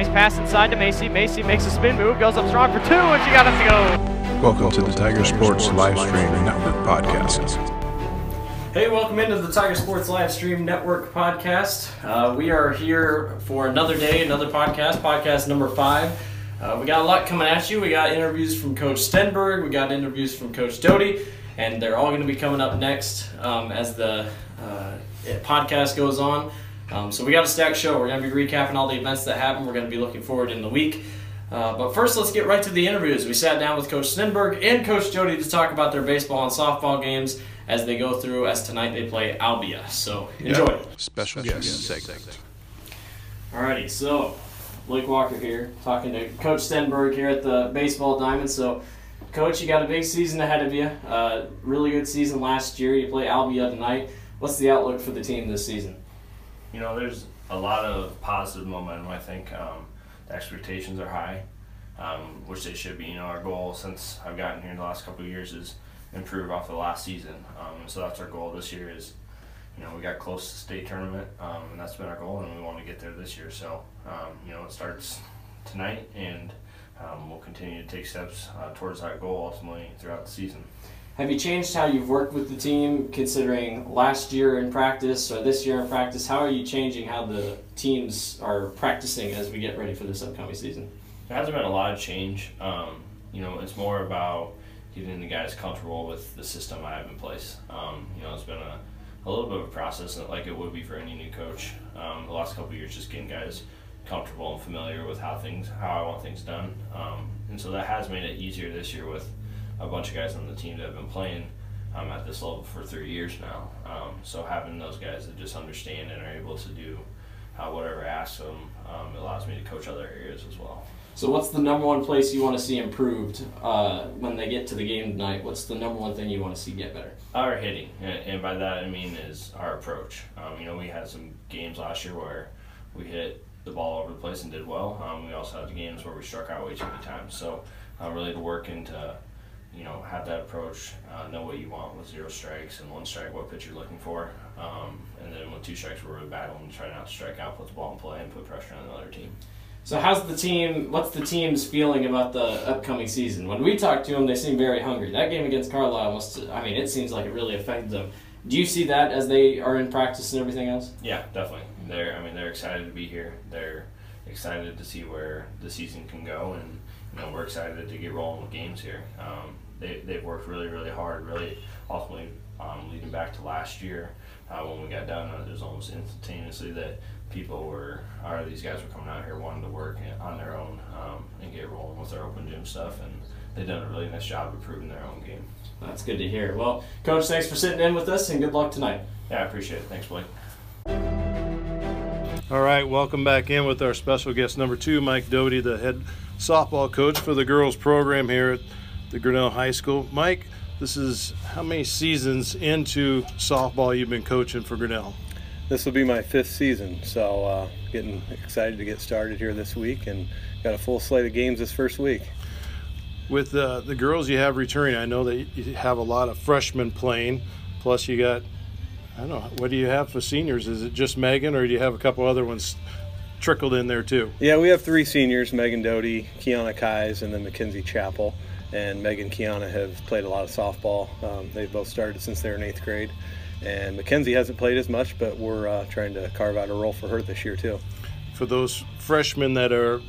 Nice pass inside to Macy. Macy makes a spin move, goes up strong for two, and she got it to go. Welcome to the Tiger Sports Live Stream Network podcast. Hey, welcome into the Tiger Sports Live Stream Network podcast. Uh, we are here for another day, another podcast, podcast number five. Uh, we got a lot coming at you. We got interviews from Coach Stenberg, we got interviews from Coach Doty, and they're all going to be coming up next um, as the uh, podcast goes on. Um, so we got a stacked show. We're going to be recapping all the events that happened. We're going to be looking forward in the week. Uh, but first, let's get right to the interviews. We sat down with Coach Stenberg and Coach Doty to talk about their baseball and softball games as they go through. As tonight they play Albia. So enjoy. Yep. Special, Special guest segment. Alrighty, so Blake Walker here, talking to Coach Stenberg here at the Baseball Diamond. So, Coach, you got a big season ahead of you. Uh, really good season last year. You play Albia tonight. What's the outlook for the team this season? You know, there's a lot of positive momentum. I think um, the expectations are high, um, which they should be. You know, our goal since I've gotten here in the last couple of years is improve off the last season. Um, so that's our goal this year. Is you know we got close to state tournament, um, and that's been our goal, and we want to get there this year. So um, you know it starts tonight, and um, we'll continue to take steps uh, towards that goal ultimately throughout the season. Have you changed how you've worked with the team considering last year in practice or this year in practice? How are you changing how the teams are practicing as we get ready for this upcoming season? There hasn't been a lot of change. Um, you know, it's more about getting the guys comfortable with the system I have in place. Um, you know, it's been a, a little bit of a process, like it would be for any new coach. Um, the last couple years, just getting guys comfortable and familiar with how things, how I want things done, um, and so that has made it easier this year with a bunch of guys on the team that have been playing um, at this level for three years now. Um, so having those guys that just understand and are able to do uh, whatever I ask them um, allows me to coach other areas as well. So what's the number one place you want to see improved uh, when they get to the game tonight? What's the number one thing you want to see get better? Our hitting, and by that I mean is our approach. Um, you know, we had some games last year where we hit the ball over the place and did well. Um, we also had games where we struck out way too many times. So uh, really to work into you know, have that approach, uh, know what you want with zero strikes and one strike, what pitch you're looking for. Um, and then with two strikes, we're really battling to try not to strike out, put the ball in play, and put pressure on the other team. So how's the team? What's the team's feeling about the upcoming season? When we talk to them, they seem very hungry. That game against Carlisle must. I mean, it seems like it really affected them. Do you see that as they are in practice and everything else? Yeah, definitely. They're. I mean, they're excited to be here. They're excited to see where the season can go, and you know, we're excited to get rolling with games here. Um, they, they've worked really, really hard, really ultimately um, leading back to last year uh, when we got done. It was almost instantaneously that people were, or these guys were coming out here wanting to work on their own um, and get rolling with their open gym stuff. And they've done a really nice job of improving their own game. That's good to hear. Well, Coach, thanks for sitting in with us and good luck tonight. Yeah, I appreciate it. Thanks, Blake. All right, welcome back in with our special guest number two, Mike Doty, the head softball coach for the girls program here at the Grinnell High School. Mike, this is how many seasons into softball you've been coaching for Grinnell? This will be my fifth season, so uh, getting excited to get started here this week and got a full slate of games this first week. With uh, the girls you have returning, I know that you have a lot of freshmen playing, plus you got, I don't know, what do you have for seniors? Is it just Megan, or do you have a couple other ones trickled in there too? Yeah, we have three seniors Megan Doty, Kiana Kais, and then Mackenzie Chappell and Megan Kiana have played a lot of softball. Um, they've both started since they were in eighth grade. And Mackenzie hasn't played as much, but we're uh, trying to carve out a role for her this year, too. For those freshmen that are,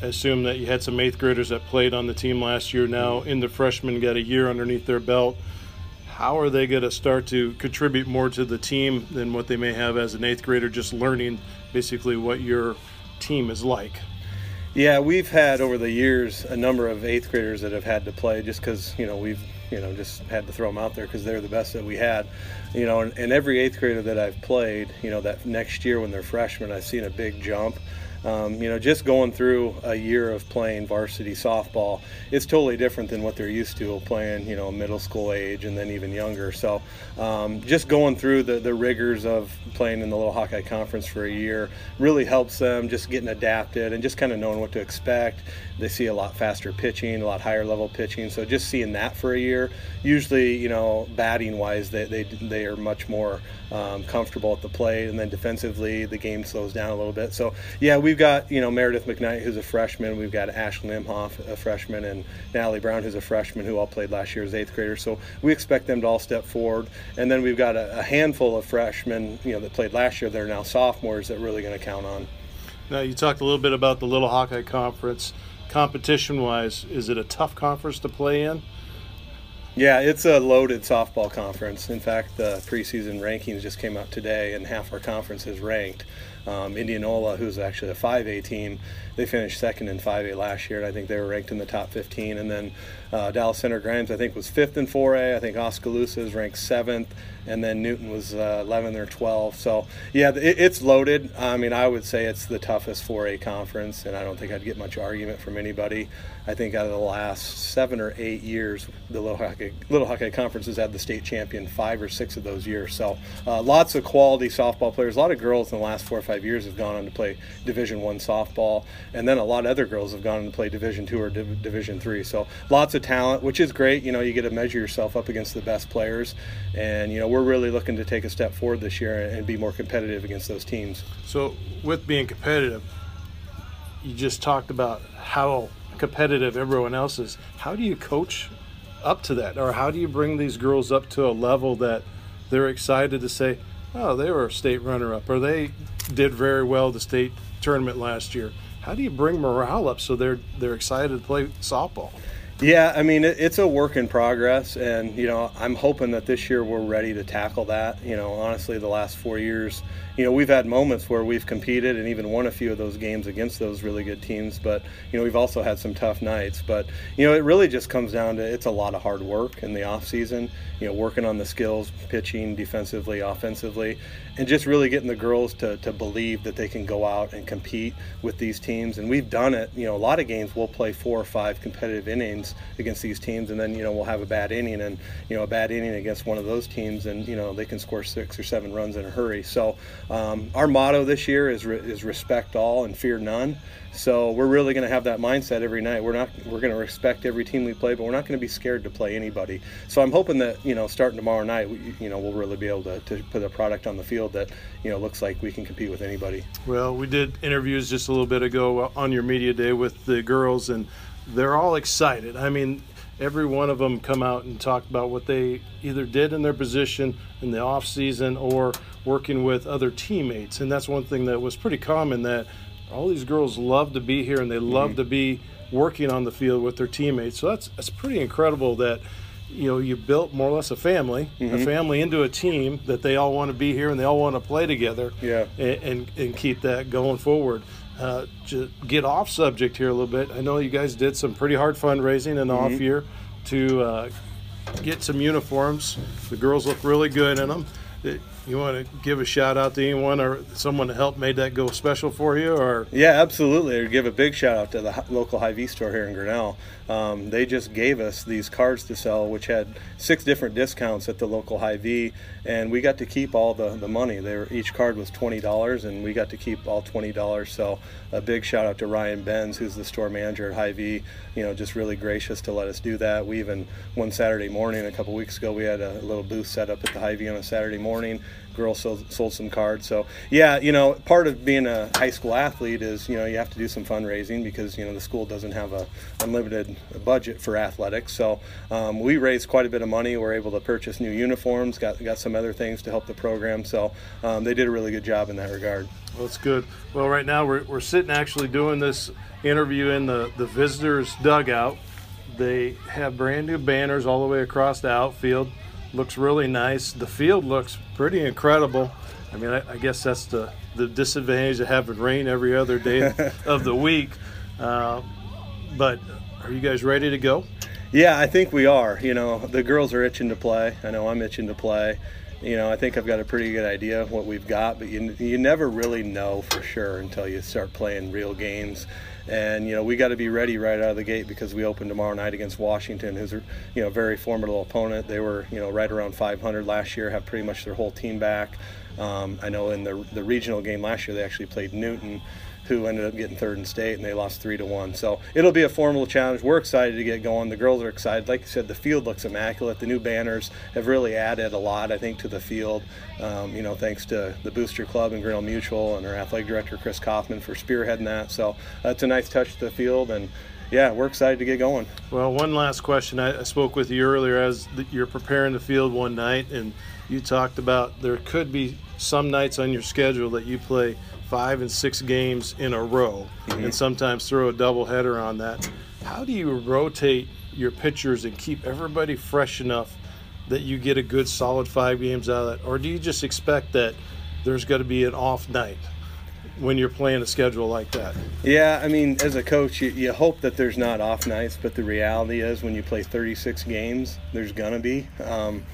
assume that you had some eighth graders that played on the team last year now in the freshmen, got a year underneath their belt. How are they going to start to contribute more to the team than what they may have as an eighth grader, just learning basically what your team is like? Yeah, we've had over the years a number of eighth graders that have had to play just because you know we've you know just had to throw them out there because they're the best that we had, you know. And, and every eighth grader that I've played, you know, that next year when they're freshmen, I've seen a big jump um, you know, just going through a year of playing varsity softball, it's totally different than what they're used to playing, you know, middle school age and then even younger. So, um, just going through the, the rigors of playing in the Little Hawkeye Conference for a year really helps them just getting adapted and just kind of knowing what to expect. They see a lot faster pitching, a lot higher level pitching. So, just seeing that for a year, usually, you know, batting wise, they, they, they are much more um, comfortable at the plate, and then defensively the game slows down a little bit. So yeah, we've got you know Meredith McKnight who's a freshman, we've got Ashley Imhoff, a freshman, and Natalie Brown who's a freshman who all played last year as eighth graders. So we expect them to all step forward, and then we've got a, a handful of freshmen you know that played last year that are now sophomores that really going to count on. Now you talked a little bit about the Little Hawkeye Conference. Competition-wise, is it a tough conference to play in? Yeah, it's a loaded softball conference. In fact, the preseason rankings just came out today, and half our conference is ranked. Um, Indianola, who's actually a 5A team, they finished second in 5A last year, and I think they were ranked in the top 15. And then uh, Dallas Center Grimes, I think, was fifth in 4A. I think Oskaloosa is ranked seventh, and then Newton was uh, 11 or 12. So yeah, it, it's loaded. I mean, I would say it's the toughest 4A conference, and I don't think I'd get much argument from anybody. I think out of the last seven or eight years, the Little Hawkeye, Little Hawkeye Conference has had the state champion five or six of those years. So uh, lots of quality softball players. A lot of girls in the last four or five years have gone on to play Division One softball, and then a lot of other girls have gone on to play Division Two or Div- Division Three. So lots of talent, which is great. You know, you get to measure yourself up against the best players, and you know we're really looking to take a step forward this year and, be more competitive against those teams. So, with being competitive, you just talked about how competitive everyone else is. How do you coach up to that, or how do you bring these girls up to a level that they're excited to say, "Oh, they were a state runner-up," or they did very well the state tournament last year? How do you bring morale up so they're they're excited to play softball? Yeah, I mean, it, it's a work in progress, and you know, I'm hoping that this year we're ready to tackle that. You know, honestly, the last four years, you know, we've had moments where we've competed and even won a few of those games against those really good teams, but you know, we've also had some tough nights. But you know, it really just comes down to it's a lot of hard work in the off season. You know, working on the skills, pitching, defensively, offensively, and just really getting the girls to, to believe that they can go out and compete with these teams. And we've done it. You know, a lot of games we'll play four or five competitive innings against these teams, and then you know we'll have a bad inning and you know a bad inning against one of those teams, and you know they can score six or seven runs in a hurry. So um, our motto this year is re- is respect all and fear none. So we're really going to have that mindset every night. We're not we're going to respect every team we play, but we're not going to be scared to play anybody. So I'm hoping that you know starting tomorrow night, we, you know we'll really be able to, to put a product on the field that you know looks like we can compete with anybody. Well, we did interviews just a little bit ago on your media day with the girls, and they're all excited. I mean, every one of them come out and talk about what they either did in their position in the off season or working with other teammates, and that's one thing that was pretty common that all these girls love to be here and they love to be working on the field with their teammates. So that's that's pretty incredible that you know you built more or less a family, a family into a team that they all want to be here and they all want to play together. Yeah. and and, and keep that going forward. Uh, to get off subject here a little bit, I know you guys did some pretty hard fundraising in the off year to uh, get some uniforms. The girls look really good in them. You want to give a shout out to anyone or someone that helped made that go special for you, or Yeah, absolutely. I'd give a big shout out to the local Hy-Vee store here in Grinnell. Um, they just gave us these cards to sell, which had six different discounts at the local Hy-Vee, and we got to keep all the, the money. They were, each card was twenty dollars, and we got to keep all twenty dollars. So a big shout out to Ryan Benz, who's the store manager at Hy-Vee. You know, just really gracious to let us do that. We even one Saturday morning a couple weeks ago, we had a little booth set up at the Hy-Vee on a Saturday morning girls sold, sold some cards. So yeah, you know, part of being a high school athlete is you know you have to do some fundraising because you know the school doesn't have a unlimited budget for athletics. So um, we raised quite a bit of money. We are able to purchase new uniforms. Got got some other things to help the program. So um, they did a really good job in that regard. Well, that's good. Well, right now we're, we're sitting actually doing this interview in the, the visitors' dugout. They have brand new banners all the way across the outfield. Looks really nice. The field looks pretty incredible. I mean, I, I guess that's the, the disadvantage of having rain every other day of the week. Uh, but are you guys ready to go? Yeah, I think we are. You know, the girls are itching to play. I know I'm itching to play. You know, I think I've got a pretty good idea of what we've got, but you, you never really know for sure until you start playing real games. And you know, we got to be ready right out of the gate because we open tomorrow night against Washington, who's you know very formidable opponent. They were you know right around 500 last year, have pretty much their whole team back. Um, I know in the the regional game last year they actually played Newton who ended up getting third in state, and they lost three to one. So it'll be a formidable challenge. We're excited to get going. The girls are excited. Like you said, the field looks immaculate. The new banners have really added a lot, I think, to the field. Um, you know, thanks to the Booster Club and Grinnell Mutual and our athletic director Chris Kaufman for spearheading that. So uh, it's a nice touch to the field and yeah, we're excited to get going. Well, one last question. I, spoke with you earlier as you're preparing the field one night, and you talked about there could be some nights on your schedule that you play five and six games in a row, mm-hmm. and sometimes throw a doubleheader on that. How do you rotate your pitchers and keep everybody fresh enough that you get a good solid five games out of that, or do you just expect that there's got to be an off night? when you're playing a schedule like that? Yeah, I mean, as a coach, you, you, hope that there's not off nights, but the reality is when you play 36 games, there's gonna be. Um,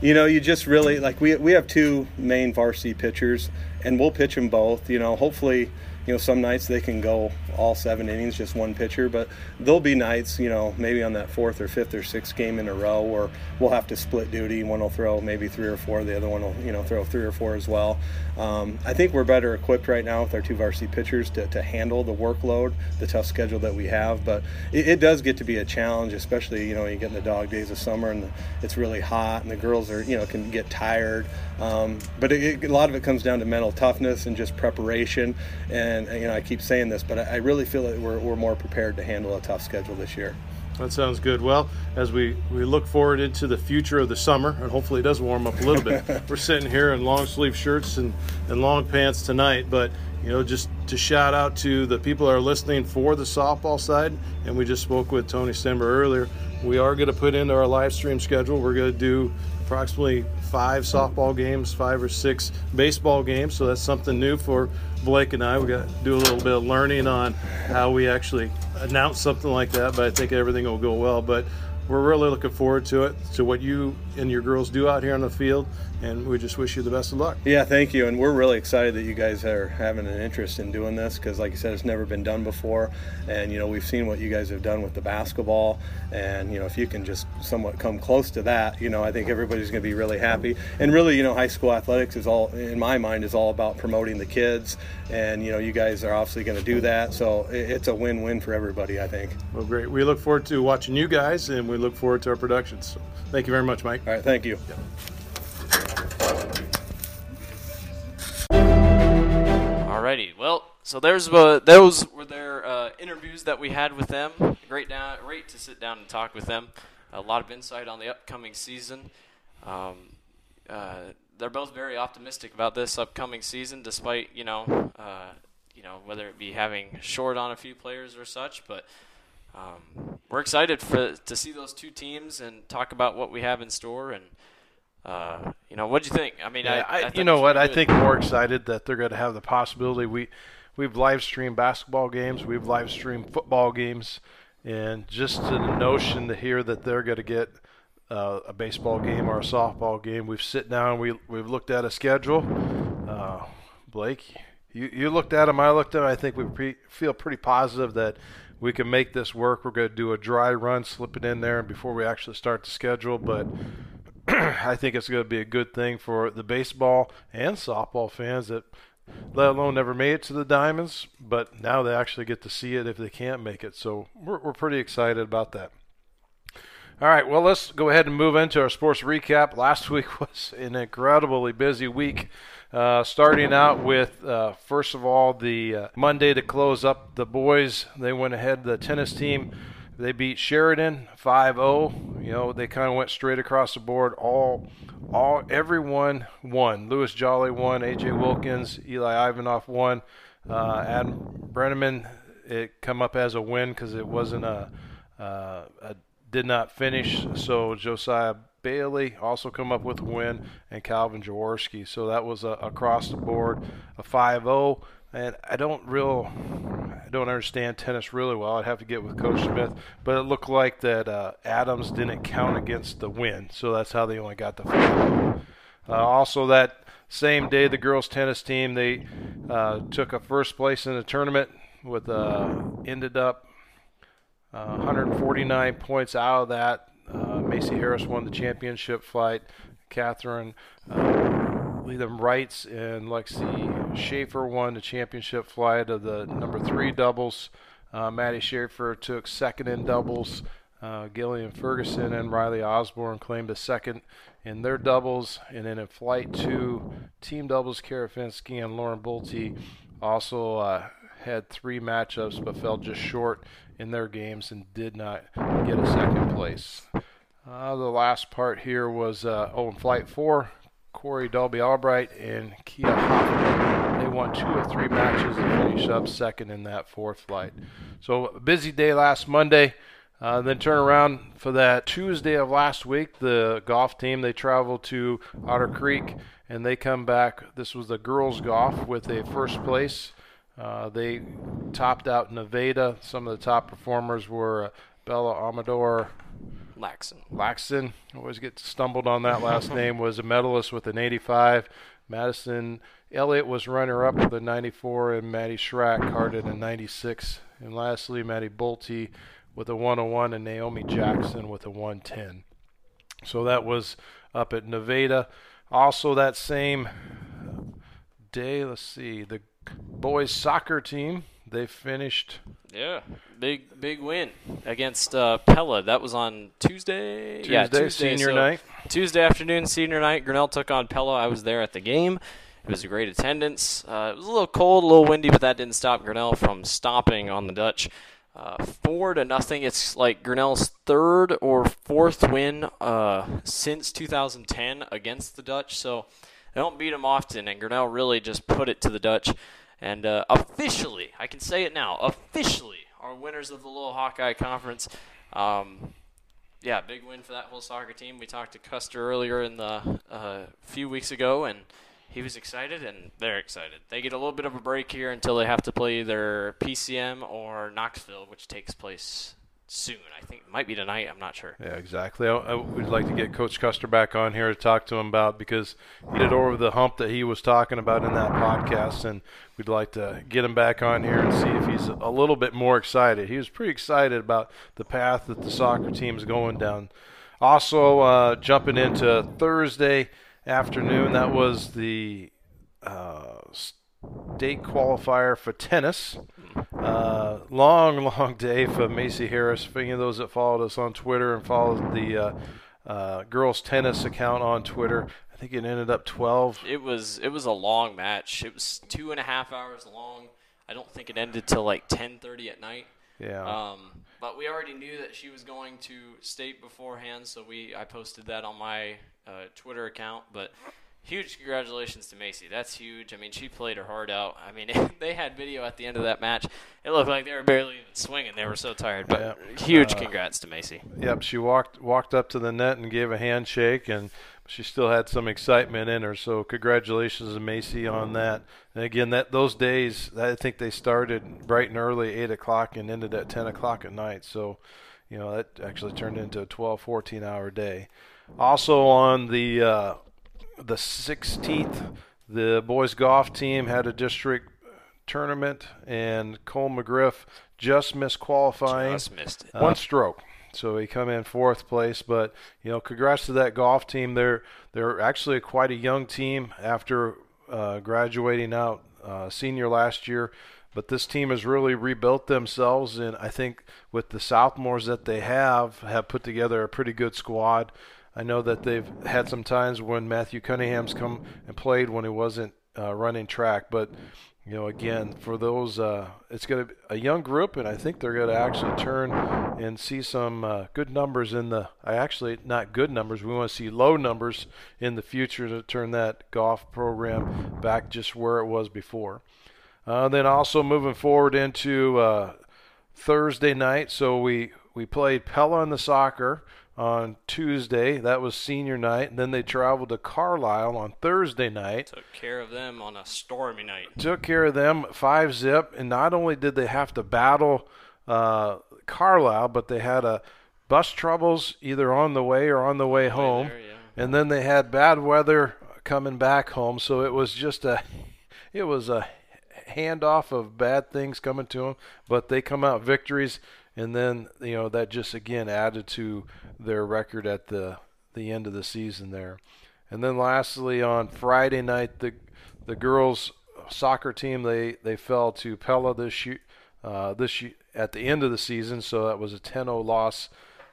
you know, you just really like we we have two main varsity pitchers, and we'll pitch them both. You know, hopefully you know, some nights they can go all seven innings, just one pitcher, but there'll be nights, you know, maybe on that fourth or fifth or sixth game in a row where we'll have to split duty. One will throw maybe three or four, the other one will, you know, throw three or four as well. Um, I think we're better equipped right now with our two varsity pitchers to, to handle the workload, the tough schedule that we have, but it, it, does get to be a challenge, especially, you know, you get in the dog days of summer and it's really hot and the girls are, you know, can get tired. Um, but it, it, a lot of it comes down to mental toughness and just preparation and and you know I keep saying this, but I really feel that we're, we're more prepared to handle a tough schedule this year. That sounds good. Well, as we, we look forward into the future of the summer, and hopefully it does warm up a little bit, we're sitting here in long sleeve shirts and, and long pants tonight. But, you know, just to shout out to the people that are listening for the softball side, and we just spoke with Tony Stenberg earlier. We are going to put into our live stream schedule, we're going to do approximately five softball games, five or six baseball games. So that's something new for Blake and I. We got to do a little bit of learning on how we actually announce something like that. But I think everything will go well. But we're really looking forward to it, to what you and your girls do out here on the field, and we just wish you the best of luck. Yeah, thank you. And we're really excited that you guys are having an interest in doing this because, like you said, it's never been done before. And, you know, we've seen what you guys have done with the basketball. And, you know, if you can just somewhat come close to that, you know, I think everybody's going to be really happy. And really, you know, high school athletics is all, in my mind, is all about promoting the kids. And, you know, you guys are obviously going to do that. So it's a win win for everybody, I think. Well, great. We look forward to watching you guys, and we look forward to our productions. So thank you very much, Mike. All right, thank you. Yep. Alrighty, well, so there's uh, those were their uh, interviews that we had with them. Great, down, great to sit down and talk with them. A lot of insight on the upcoming season. Um, uh, they're both very optimistic about this upcoming season, despite you know, uh, you know whether it be having short on a few players or such. But um, we're excited for to see those two teams and talk about what we have in store and. Uh, you know, what do you think? I mean, yeah, I, I, you know what? I think more excited that they're going to have the possibility. We we've live streamed basketball games, we've live streamed football games, and just the notion to hear that they're going to get uh, a baseball game or a softball game. We've sit down, we we've looked at a schedule. Uh, Blake, you you looked at them, I looked at them. I think we pre- feel pretty positive that we can make this work. We're going to do a dry run, slip it in there before we actually start the schedule. But I think it's going to be a good thing for the baseball and softball fans that, let alone never made it to the Diamonds, but now they actually get to see it if they can't make it. So we're, we're pretty excited about that. All right, well, let's go ahead and move into our sports recap. Last week was an incredibly busy week. Uh, starting out with, uh, first of all, the uh, Monday to close up the boys. They went ahead, the tennis team. They beat Sheridan 5-0. You know, they kind of went straight across the board. All, all, everyone won. Lewis Jolly won. AJ Wilkins, Eli Ivanov won. Uh, Adam Brenneman, it come up as a win because it wasn't a, uh, a, did not finish. So Josiah Bailey also come up with a win, and Calvin Jaworski. So that was a, across the board a 5-0. And I don't real, I don't understand tennis really well. I'd have to get with Coach Smith, but it looked like that uh, Adams didn't count against the win, so that's how they only got the. 5 uh, also, that same day, the girls' tennis team they uh, took a first place in the tournament with uh, ended up uh, 149 points out of that. Uh, Macy Harris won the championship flight. Catherine uh, Leatham Wrights and Lexi Schaefer won the championship flight of the number three doubles. Uh, Maddie Schaefer took second in doubles. Uh, Gillian Ferguson and Riley Osborne claimed a second in their doubles. And then in flight two, team doubles, Kara Finsky and Lauren Bolte also uh, had three matchups but fell just short in their games and did not get a second place. Uh, the last part here was uh, oh, in flight four, Corey Dolby Albright and Kia Hoffman. They won two of three matches and finished up second in that fourth flight. So busy day last Monday. Uh, then turn around for that Tuesday of last week. The golf team they traveled to Otter Creek and they come back. This was the girls golf with a first place. Uh, they topped out Nevada. Some of the top performers were uh, Bella Amador, Laxon. Laxton, always get stumbled on that last name, was a medalist with an 85. Madison Elliott was runner up with a 94, and Maddie Schrack carded a 96. And lastly, Maddie Bolte with a 101, and Naomi Jackson with a 110. So that was up at Nevada. Also, that same day, let's see, the boys soccer team they finished Yeah, big big win against uh, Pella. That was on Tuesday. Tuesday, yeah, Tuesday senior so night. Tuesday afternoon, senior night. Grinnell took on Pella. I was there at the game. It was a great attendance. Uh, it was a little cold, a little windy, but that didn't stop Grinnell from stomping on the Dutch. Uh, four to nothing. It's like Grinnell's third or fourth win uh, since 2010 against the Dutch. So they don't beat them often, and Grinnell really just put it to the Dutch. And uh, officially, I can say it now, officially, are winners of the Little Hawkeye Conference. Um, yeah, big win for that whole soccer team. We talked to Custer earlier in the uh, few weeks ago, and he was excited, and they're excited. They get a little bit of a break here until they have to play either PCM or Knoxville, which takes place soon. I think it might be tonight. I'm not sure. Yeah, exactly. I, I would like to get Coach Custer back on here to talk to him about because he did over the hump that he was talking about in that podcast, and we'd like to get him back on here and see if he's a little bit more excited. He was pretty excited about the path that the soccer team is going down. Also, uh, jumping into Thursday afternoon, that was the uh, state qualifier for tennis. Uh, long, long day for Macy Harris. For any of those that followed us on Twitter and followed the uh, uh, girls tennis account on Twitter, I think it ended up 12. It was it was a long match. It was two and a half hours long. I don't think it ended till like 10:30 at night. Yeah. Um, but we already knew that she was going to state beforehand, so we I posted that on my uh, Twitter account. But huge congratulations to Macy. That's huge. I mean, she played her heart out. I mean, they had video at the end of that match. It looked like they were barely even swinging. They were so tired. But Yeah. huge Uh, congrats to Macy. Yep, she walked walked up to the net and gave a handshake, and she still had some excitement in her. So congratulations to Macy on that. And again, that those days, I think they started bright and early, eight o'clock, and ended at ten o'clock at night. So, you know, that actually turned into a 12, 14 hour day. Also on the uh, the 16th, the boys golf team had a district tournament, and Cole McGriff just missed qualifying Just missed it. one stroke. So he come in fourth place, but you know, congrats to that golf team. They're they're actually quite a young team after uh, graduating out uh, senior last year. But this team has really rebuilt themselves, and I think with the sophomores that they have, have put together a pretty good squad. I know that they've had some times when Matthew Cunningham's come and played when he wasn't uh, running track, but you know, again, for those, uh, it's going to be a young group, and I think they're going to actually turn and see some uh, good numbers in the. I actually not good numbers. We want to see low numbers in the future to turn that golf program back just where it was before. Uh, then also moving forward into uh, Thursday night, so we we played Pella in the soccer on Tuesday. That was senior night. And then they traveled to Carlisle on Thursday night Took care of them on a stormy night. took care of them five zip and not only did they have to battle uh, carlisle but they had a bus troubles either on the way or on the way home there, yeah. and then they had bad weather coming back home so it was just a it was a handoff of bad things coming to them but they come out victories and then you know that just again added to their record at the the end of the season there and then lastly on friday night the the girls soccer team they they fell to Pella this year. Uh, this year, at the end of the season, so that was a 10-0 loss,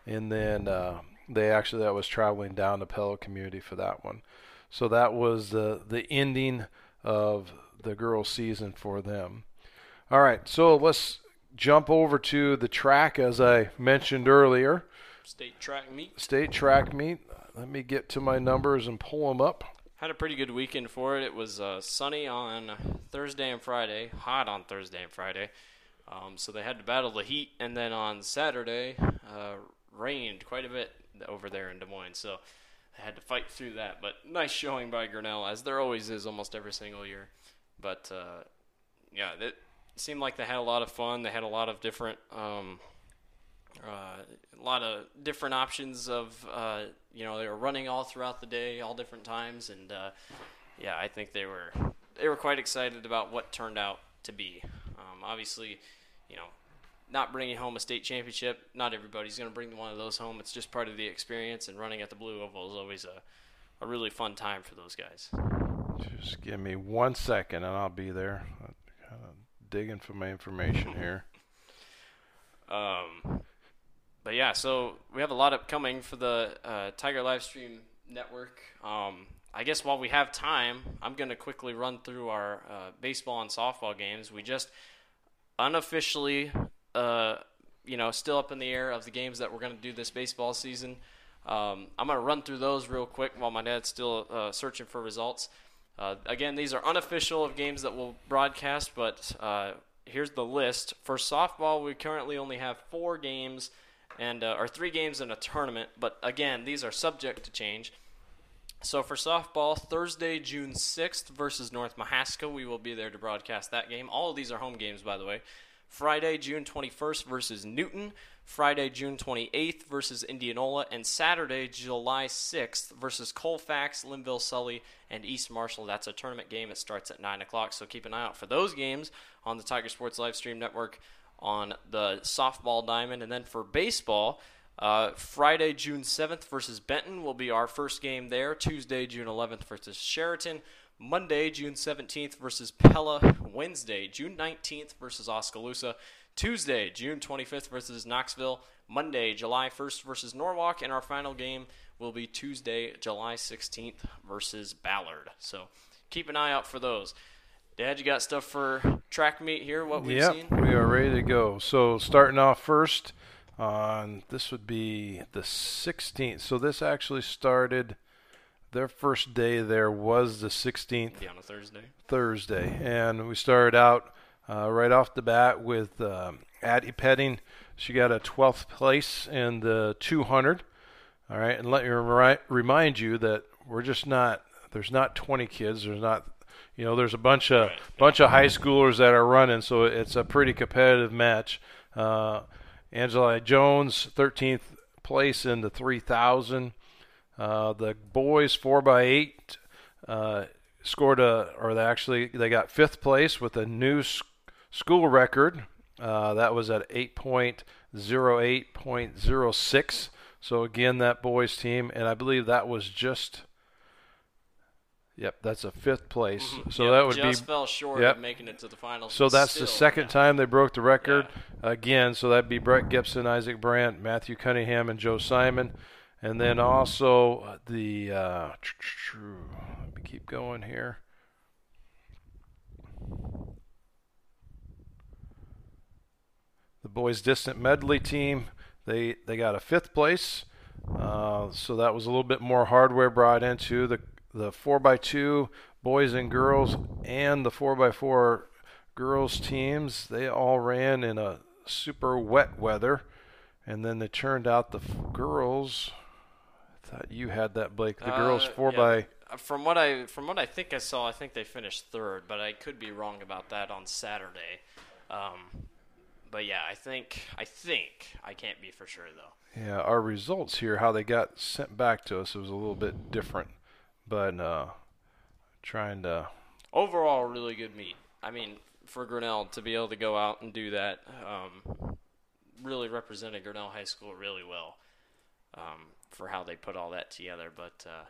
and then uh, they actually that was traveling down to Pella Community for that one. So that was the the ending of the girls' season for them. All right, so let's jump over to the track as I mentioned earlier. State track meet. State track meet. Let me get to my numbers and pull them up. Had a pretty good weekend for it. It was uh, sunny on Thursday and Friday, hot on Thursday and Friday. Um, so they had to battle the heat, and then on Saturday, uh, rained quite a bit over there in Des Moines. So they had to fight through that. But nice showing by Grinnell, as there always is almost every single year. But uh, yeah, seemed like they had a lot of fun. They had a lot of different. Um, uh, a lot of different options of uh, you know they were running all throughout the day, all different times, and uh, yeah, I think they were they were quite excited about what turned out to be. Um, obviously, you know, not bringing home a state championship, not everybody's going to bring one of those home. It's just part of the experience, and running at the Blue Oval is always a a really fun time for those guys. Just give me one second and I'll be there. Digging for my information here. Um, but yeah, so we have a lot upcoming for the uh, Tiger Livestream Network. Um, I guess while we have time, I'm going to quickly run through our uh, baseball and softball games. We just unofficially, uh, you know, still up in the air of the games that we're going to do this baseball season. Um, I'm going to run through those real quick while my dad's still uh, searching for results. Uh, again, these are unofficial of games that we'll broadcast, but uh, here's the list. For softball, we currently only have four games and uh, or three games in a tournament. But again, these are subject to change. So for softball, Thursday, June 6th versus North Mahaska, we will be there to broadcast that game. All of these are home games, by the way. Friday, June 21st versus Newton. Friday, June 28th versus Indianola. And Saturday, July 6th versus Colfax, Lynnville, Sully, and East Marshall. That's a tournament game. It starts at 9 o'clock. So keep an eye out for those games on the Tiger Sports Livestream Network on the softball diamond. And then for baseball, uh, Friday, June 7th versus Benton will be our first game there. Tuesday, June 11th versus Sheraton. Monday, June 17th versus Pella. Wednesday, June 19th versus Oskaloosa. Tuesday, June 25th versus Knoxville. Monday, July 1st versus Norwalk. And our final game will be Tuesday, July 16th versus Ballard. So keep an eye out for those. Dad, you got stuff for track meet here? What we've yep, seen? we are ready to go. So starting off first on this would be the 16th. So this actually started. Their first day there was the 16th. Yeah, on a Thursday. Thursday, and we started out uh, right off the bat with um, Addie Petting. She got a 12th place in the 200. All right, and let me remi- remind you that we're just not. There's not 20 kids. There's not. You know, there's a bunch of Right. bunch of high schoolers that are running, so it's a pretty competitive match. Uh, Angela Jones, 13th place in the 3,000. Uh, the boys 4x8 uh, scored a, or they actually they got fifth place with a new s- school record. Uh, that was at 8.08.06. So again, that boys team, and I believe that was just. Yep, that's a fifth place. So Yep, that would just be fell short yep. of making it to the finals. so that's the second yeah. time they broke the record again. So that'd be Brett Gibson, Isaac Brandt, Matthew Cunningham, and Joe Simon, and then also uh, the. Uh, let me keep going here. Boys' distance medley team, they they got a fifth place. Uh, so that was a little bit more hardware brought into the the four x two boys and girls and the four x four girls teams. They all ran in a super wet weather, and then they turned out the f- girls. I thought you had that, Blake. The girls Uh, four yeah, by uh, From what I from what I think I saw, I think they finished third, but I could be wrong about that on Saturday. Um, but yeah, I think I think I can't be for sure though. Yeah, our results here, how they got sent back to us, it was a little bit different. But uh, trying to, Overall, really good meet. I mean, for Grinnell to be able to go out and do that, um, really represented Grinnell High School really well um, for how they put all that together. But uh,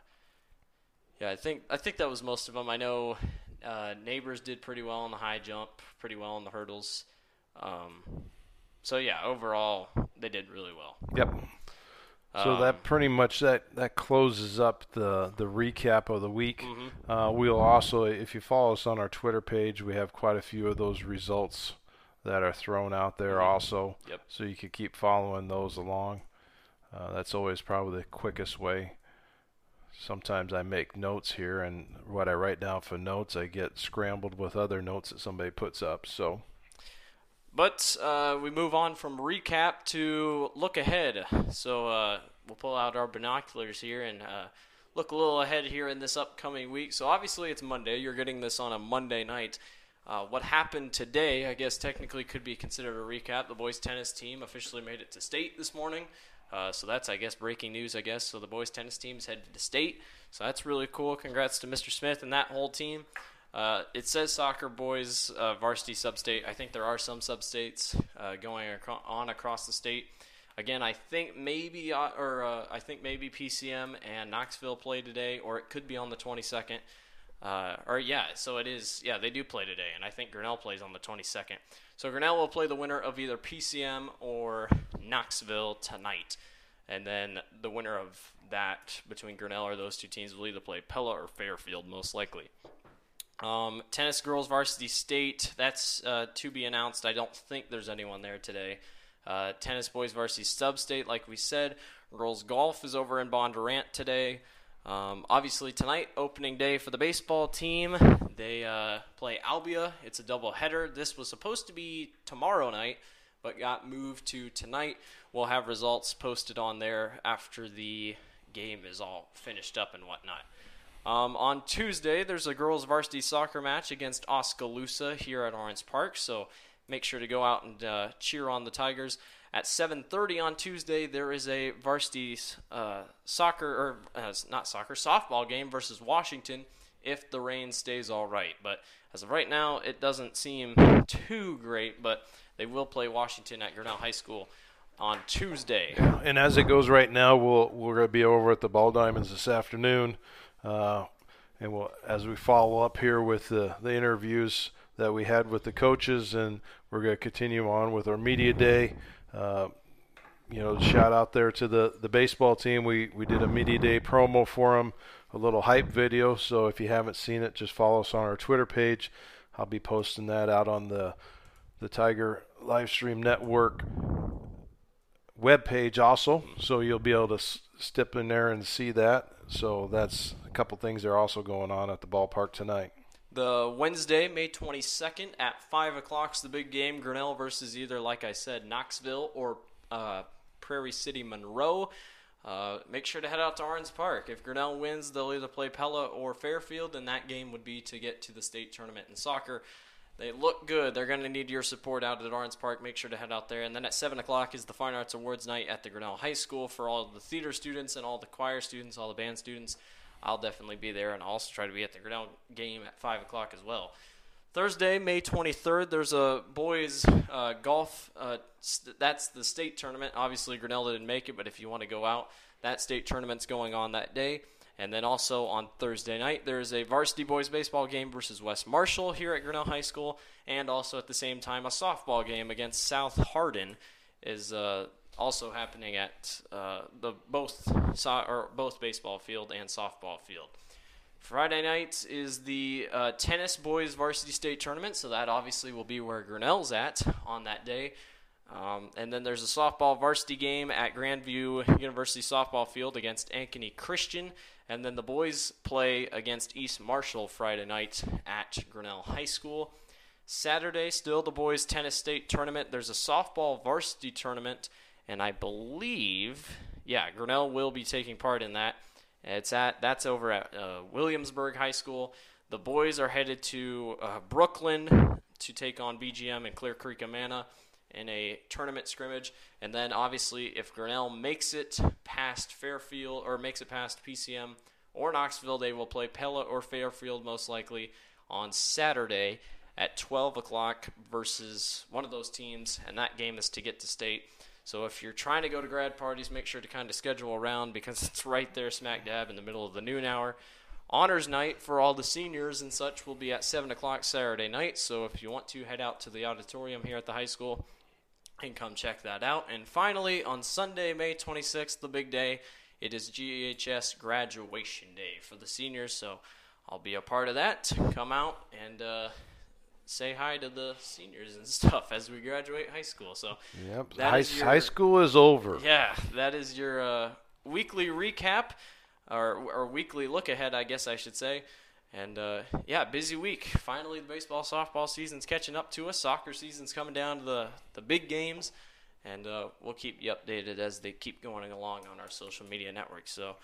yeah, I think I think that was most of them. I know Uh, neighbors did pretty well on the high jump, pretty well on the hurdles. Um, so yeah, overall they did really well. Yep. So Um, that pretty much that that closes up the the recap of the week. Mm-hmm. Uh, we'll also, if you follow us on our Twitter page, we have quite a few of those results that are thrown out there also. Mm-hmm. Yep. So you could keep following those along. Uh, that's always probably the quickest way. Sometimes I make notes here, and what I write down for notes, I get scrambled with other notes that somebody puts up. So But uh, we move on from recap to look ahead. So uh, we'll pull out our binoculars here and uh, look a little ahead here in this upcoming week. So obviously it's Monday. You're getting this on a Monday night. Uh, what happened today, I guess, technically could be considered a recap. The boys tennis team officially made it to state this morning. Uh, so that's, I guess, breaking news, I guess. So the boys tennis team's headed to state. So that's really cool. Congrats to Mr. Smith and that whole team. Uh, it says soccer boys uh, varsity substate. I think there are some substates uh, going on across the state. Again, I think maybe uh, or uh, I think maybe PCM and Knoxville play today, or it could be on the 22nd. Uh, or yeah, so it is. Yeah, they do play today, and I think Grinnell plays on the 22nd. So Grinnell will play the winner of either PCM or Knoxville tonight, and then the winner of that between Grinnell or those two teams will either play Pella or Fairfield, most likely. Um, tennis girls varsity state, that's uh, to be announced. I don't think there's anyone there today. Uh, tennis boys varsity sub state, like we said. Girls golf is over in Bondurant today. Um, obviously, tonight, opening day for the baseball team. They uh, play Albia. It's a double header. This was supposed to be tomorrow night, but got moved to tonight. We'll have results posted on there after the game is all finished up and whatnot. Um, on Tuesday, there's a girls' varsity soccer match against Oskaloosa here at Orange Park, so make sure to go out and uh, cheer on the Tigers. At 7:30 on Tuesday, there is a varsity uh, soccer or uh, not soccer softball game versus Washington if the rain stays all right. But as of right now, it doesn't seem too great. But they will play Washington at Grinnell High School on Tuesday. and as it goes right now, we'll we're to be over at the Ball Diamonds this afternoon, uh, and we'll as we follow up here with the the interviews that we had with the coaches, and we're going to continue on with our media day. Uh, you know, shout out there to the the baseball team. We we did a media day promo for them, a little hype video. So if you haven't seen it, just follow us on our Twitter page. I'll be posting that out on the the Tiger Livestream Network web page also, so you'll be able to step in there and see that. So that's couple things are also going on at the ballpark tonight. The Wednesday, May 22nd at 5 o'clock is the big game. Grinnell versus either, like I said, Knoxville or uh, Prairie City Monroe. Uh, make sure to head out to Orange Park. If Grinnell wins, they'll either play Pella or Fairfield, and that game would be to get to the state tournament in soccer. They look good. They're going to need your support out at Orange Park. Make sure to head out there. And then at 7 o'clock is the Fine Arts Awards night at the Grinnell High School for all the theater students and all the choir students, all the band students. I'll definitely be there, and I'll also try to be at the Grinnell game at 5 o'clock as well. Thursday, May 23rd, there's a boys uh, golf. Uh, st- that's the state tournament. Obviously, Grinnell didn't make it, but if you want to go out, that state tournament's going on that day. And then also on Thursday night, there's a varsity boys baseball game versus West Marshall here at Grinnell High School, and also at the same time, a softball game against South Hardin is uh, also happening at uh, the both so- or both baseball field and softball field. Friday night is the uh, tennis boys varsity state tournament, so that obviously will be where Grinnell's at on that day. Um, and then there's a softball varsity game at Grandview University softball field against Ankeny Christian. And then the boys play against East Marshall Friday night at Grinnell High School. Saturday, still the boys tennis state tournament. There's a softball varsity tournament, and I believe, yeah, Grinnell will be taking part in that. It's at that's over at uh, Williamsburg High School. The boys are headed to uh, Brooklyn to take on BGM and Clear Creek Amana in a tournament scrimmage. And then obviously, if Grinnell makes it past Fairfield or makes it past PCM or Knoxville, they will play Pella or Fairfield most likely on Saturday at 12 o'clock versus one of those teams, and that game is to get to state. So if you're trying to go to grad parties, make sure to kind of schedule around because it's right there smack dab in the middle of the noon hour honors night for all the seniors and such will be at 7 o'clock Saturday night. So if you want to head out to the auditorium here at the high school and come check that out. And finally, on Sunday, May 26th, the big day, it is GHS graduation day for the seniors. So I'll be a part of that. Come out and uh, say hi to the seniors and stuff as we graduate high school. So Yep. High, your- high school is over. yeah, that is your uh, weekly recap, or, or weekly look ahead, I guess I should say. And uh, yeah, busy week. Finally, the baseball, softball season's catching up to us. Soccer season's coming down to the, the big games. And uh, we'll keep you updated as they keep going along on our social media networks. So,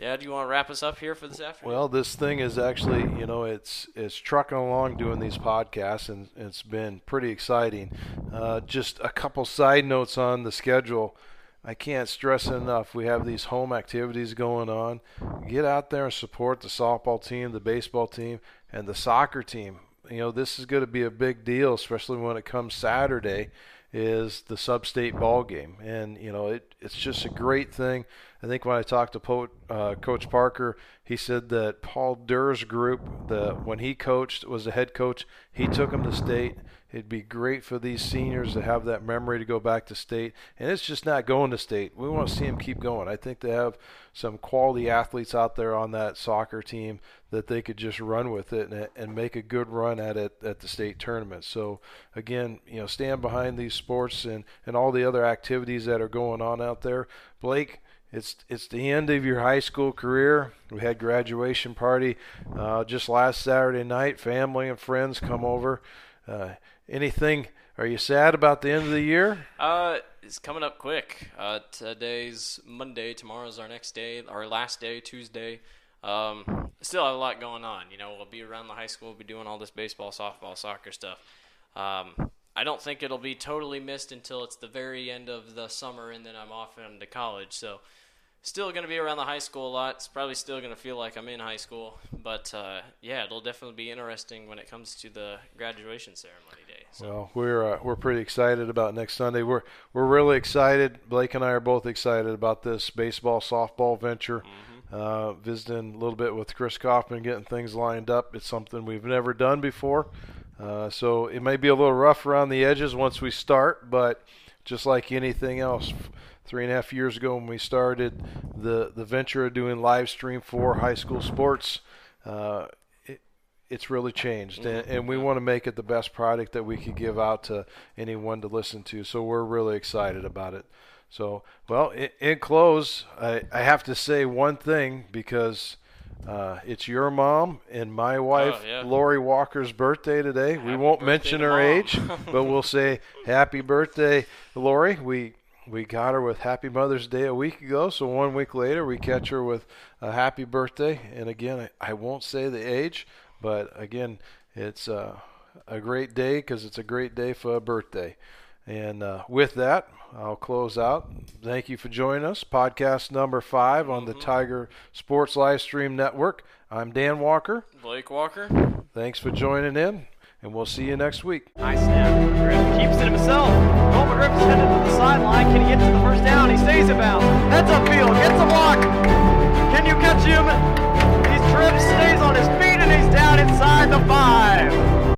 Dad, you want to wrap us up here for this afternoon? Well, this thing is actually, you know, it's it's trucking along doing these podcasts, and it's been pretty exciting. Uh, just a couple side notes on the schedule. I can't stress enough. We have these home activities going on. Get out there and support the softball team, the baseball team, and the soccer team. You know, this is going to be a big deal, especially when it comes Saturday. Is the sub-state ball game, and you know it, it's just a great thing. I think when I talked to po- uh, Coach Parker, he said that Paul Durr's group, the when he coached was the head coach, he took them to state. It'd be great for these seniors to have that memory to go back to state, and it's just not going to state. We want to see them keep going. I think they have some quality athletes out there on that soccer team that they could just run with it and, and make a good run at it at the state tournament. So again, you know, stand behind these sports and and all the other activities that are going on out there. Blake, it's it's the end of your high school career. We had graduation party uh, just last Saturday night. Family and friends come over. Uh, anything? Are you sad about the end of the year? Uh, it's coming up quick. Uh, today's Monday. Tomorrow's our next day, our last day, Tuesday. Um, still have a lot going on. You know, we'll be around the high school, we'll be doing all this baseball, softball, soccer stuff. Um, I don't think it'll be totally missed until it's the very end of the summer, and then I'm off into college. So, still going to be around the high school a lot. It's probably still going to feel like I'm in high school, but uh, yeah, it'll definitely be interesting when it comes to the graduation ceremony day. So. Well, we're uh, we're pretty excited about next Sunday. We're we're really excited. Blake and I are both excited about this baseball softball venture. Uh, visiting a little bit with Chris Kaufman, getting things lined up. It's something we've never done before, uh, so it may be a little rough around the edges once we start. But just like anything else, three and a half years ago when we started the the venture of doing live stream for high school sports. Uh, it, it's really changed, and, and we want to make it the best product that we could give out to anyone to listen to. So we're really excited about it. So, well, in, in close, I, I have to say one thing because uh, it's your mom and my wife, Oh, yeah. Lori Walker's birthday today. we won't mention her age, but we'll say happy birthday, Lori. We we got her with Happy Mother's Day a week ago, so one week later we catch her with a happy birthday. And again, I, I won't say the age, but again, it's uh, a great day because it's a great day for a birthday. And uh, with that, I'll close out. Thank you for joining us. Podcast number five on the Tiger Sports Livestream Network. I'm Dan Walker. Blake Walker. Thanks for joining in, and we'll see you next week. Snap. Keeps it himself. Headed to the sideline. Can he get to the first down? He stays. Heads upfield. Gets a block. Can you catch him? He trips, stays on his feet, and he's down inside the five.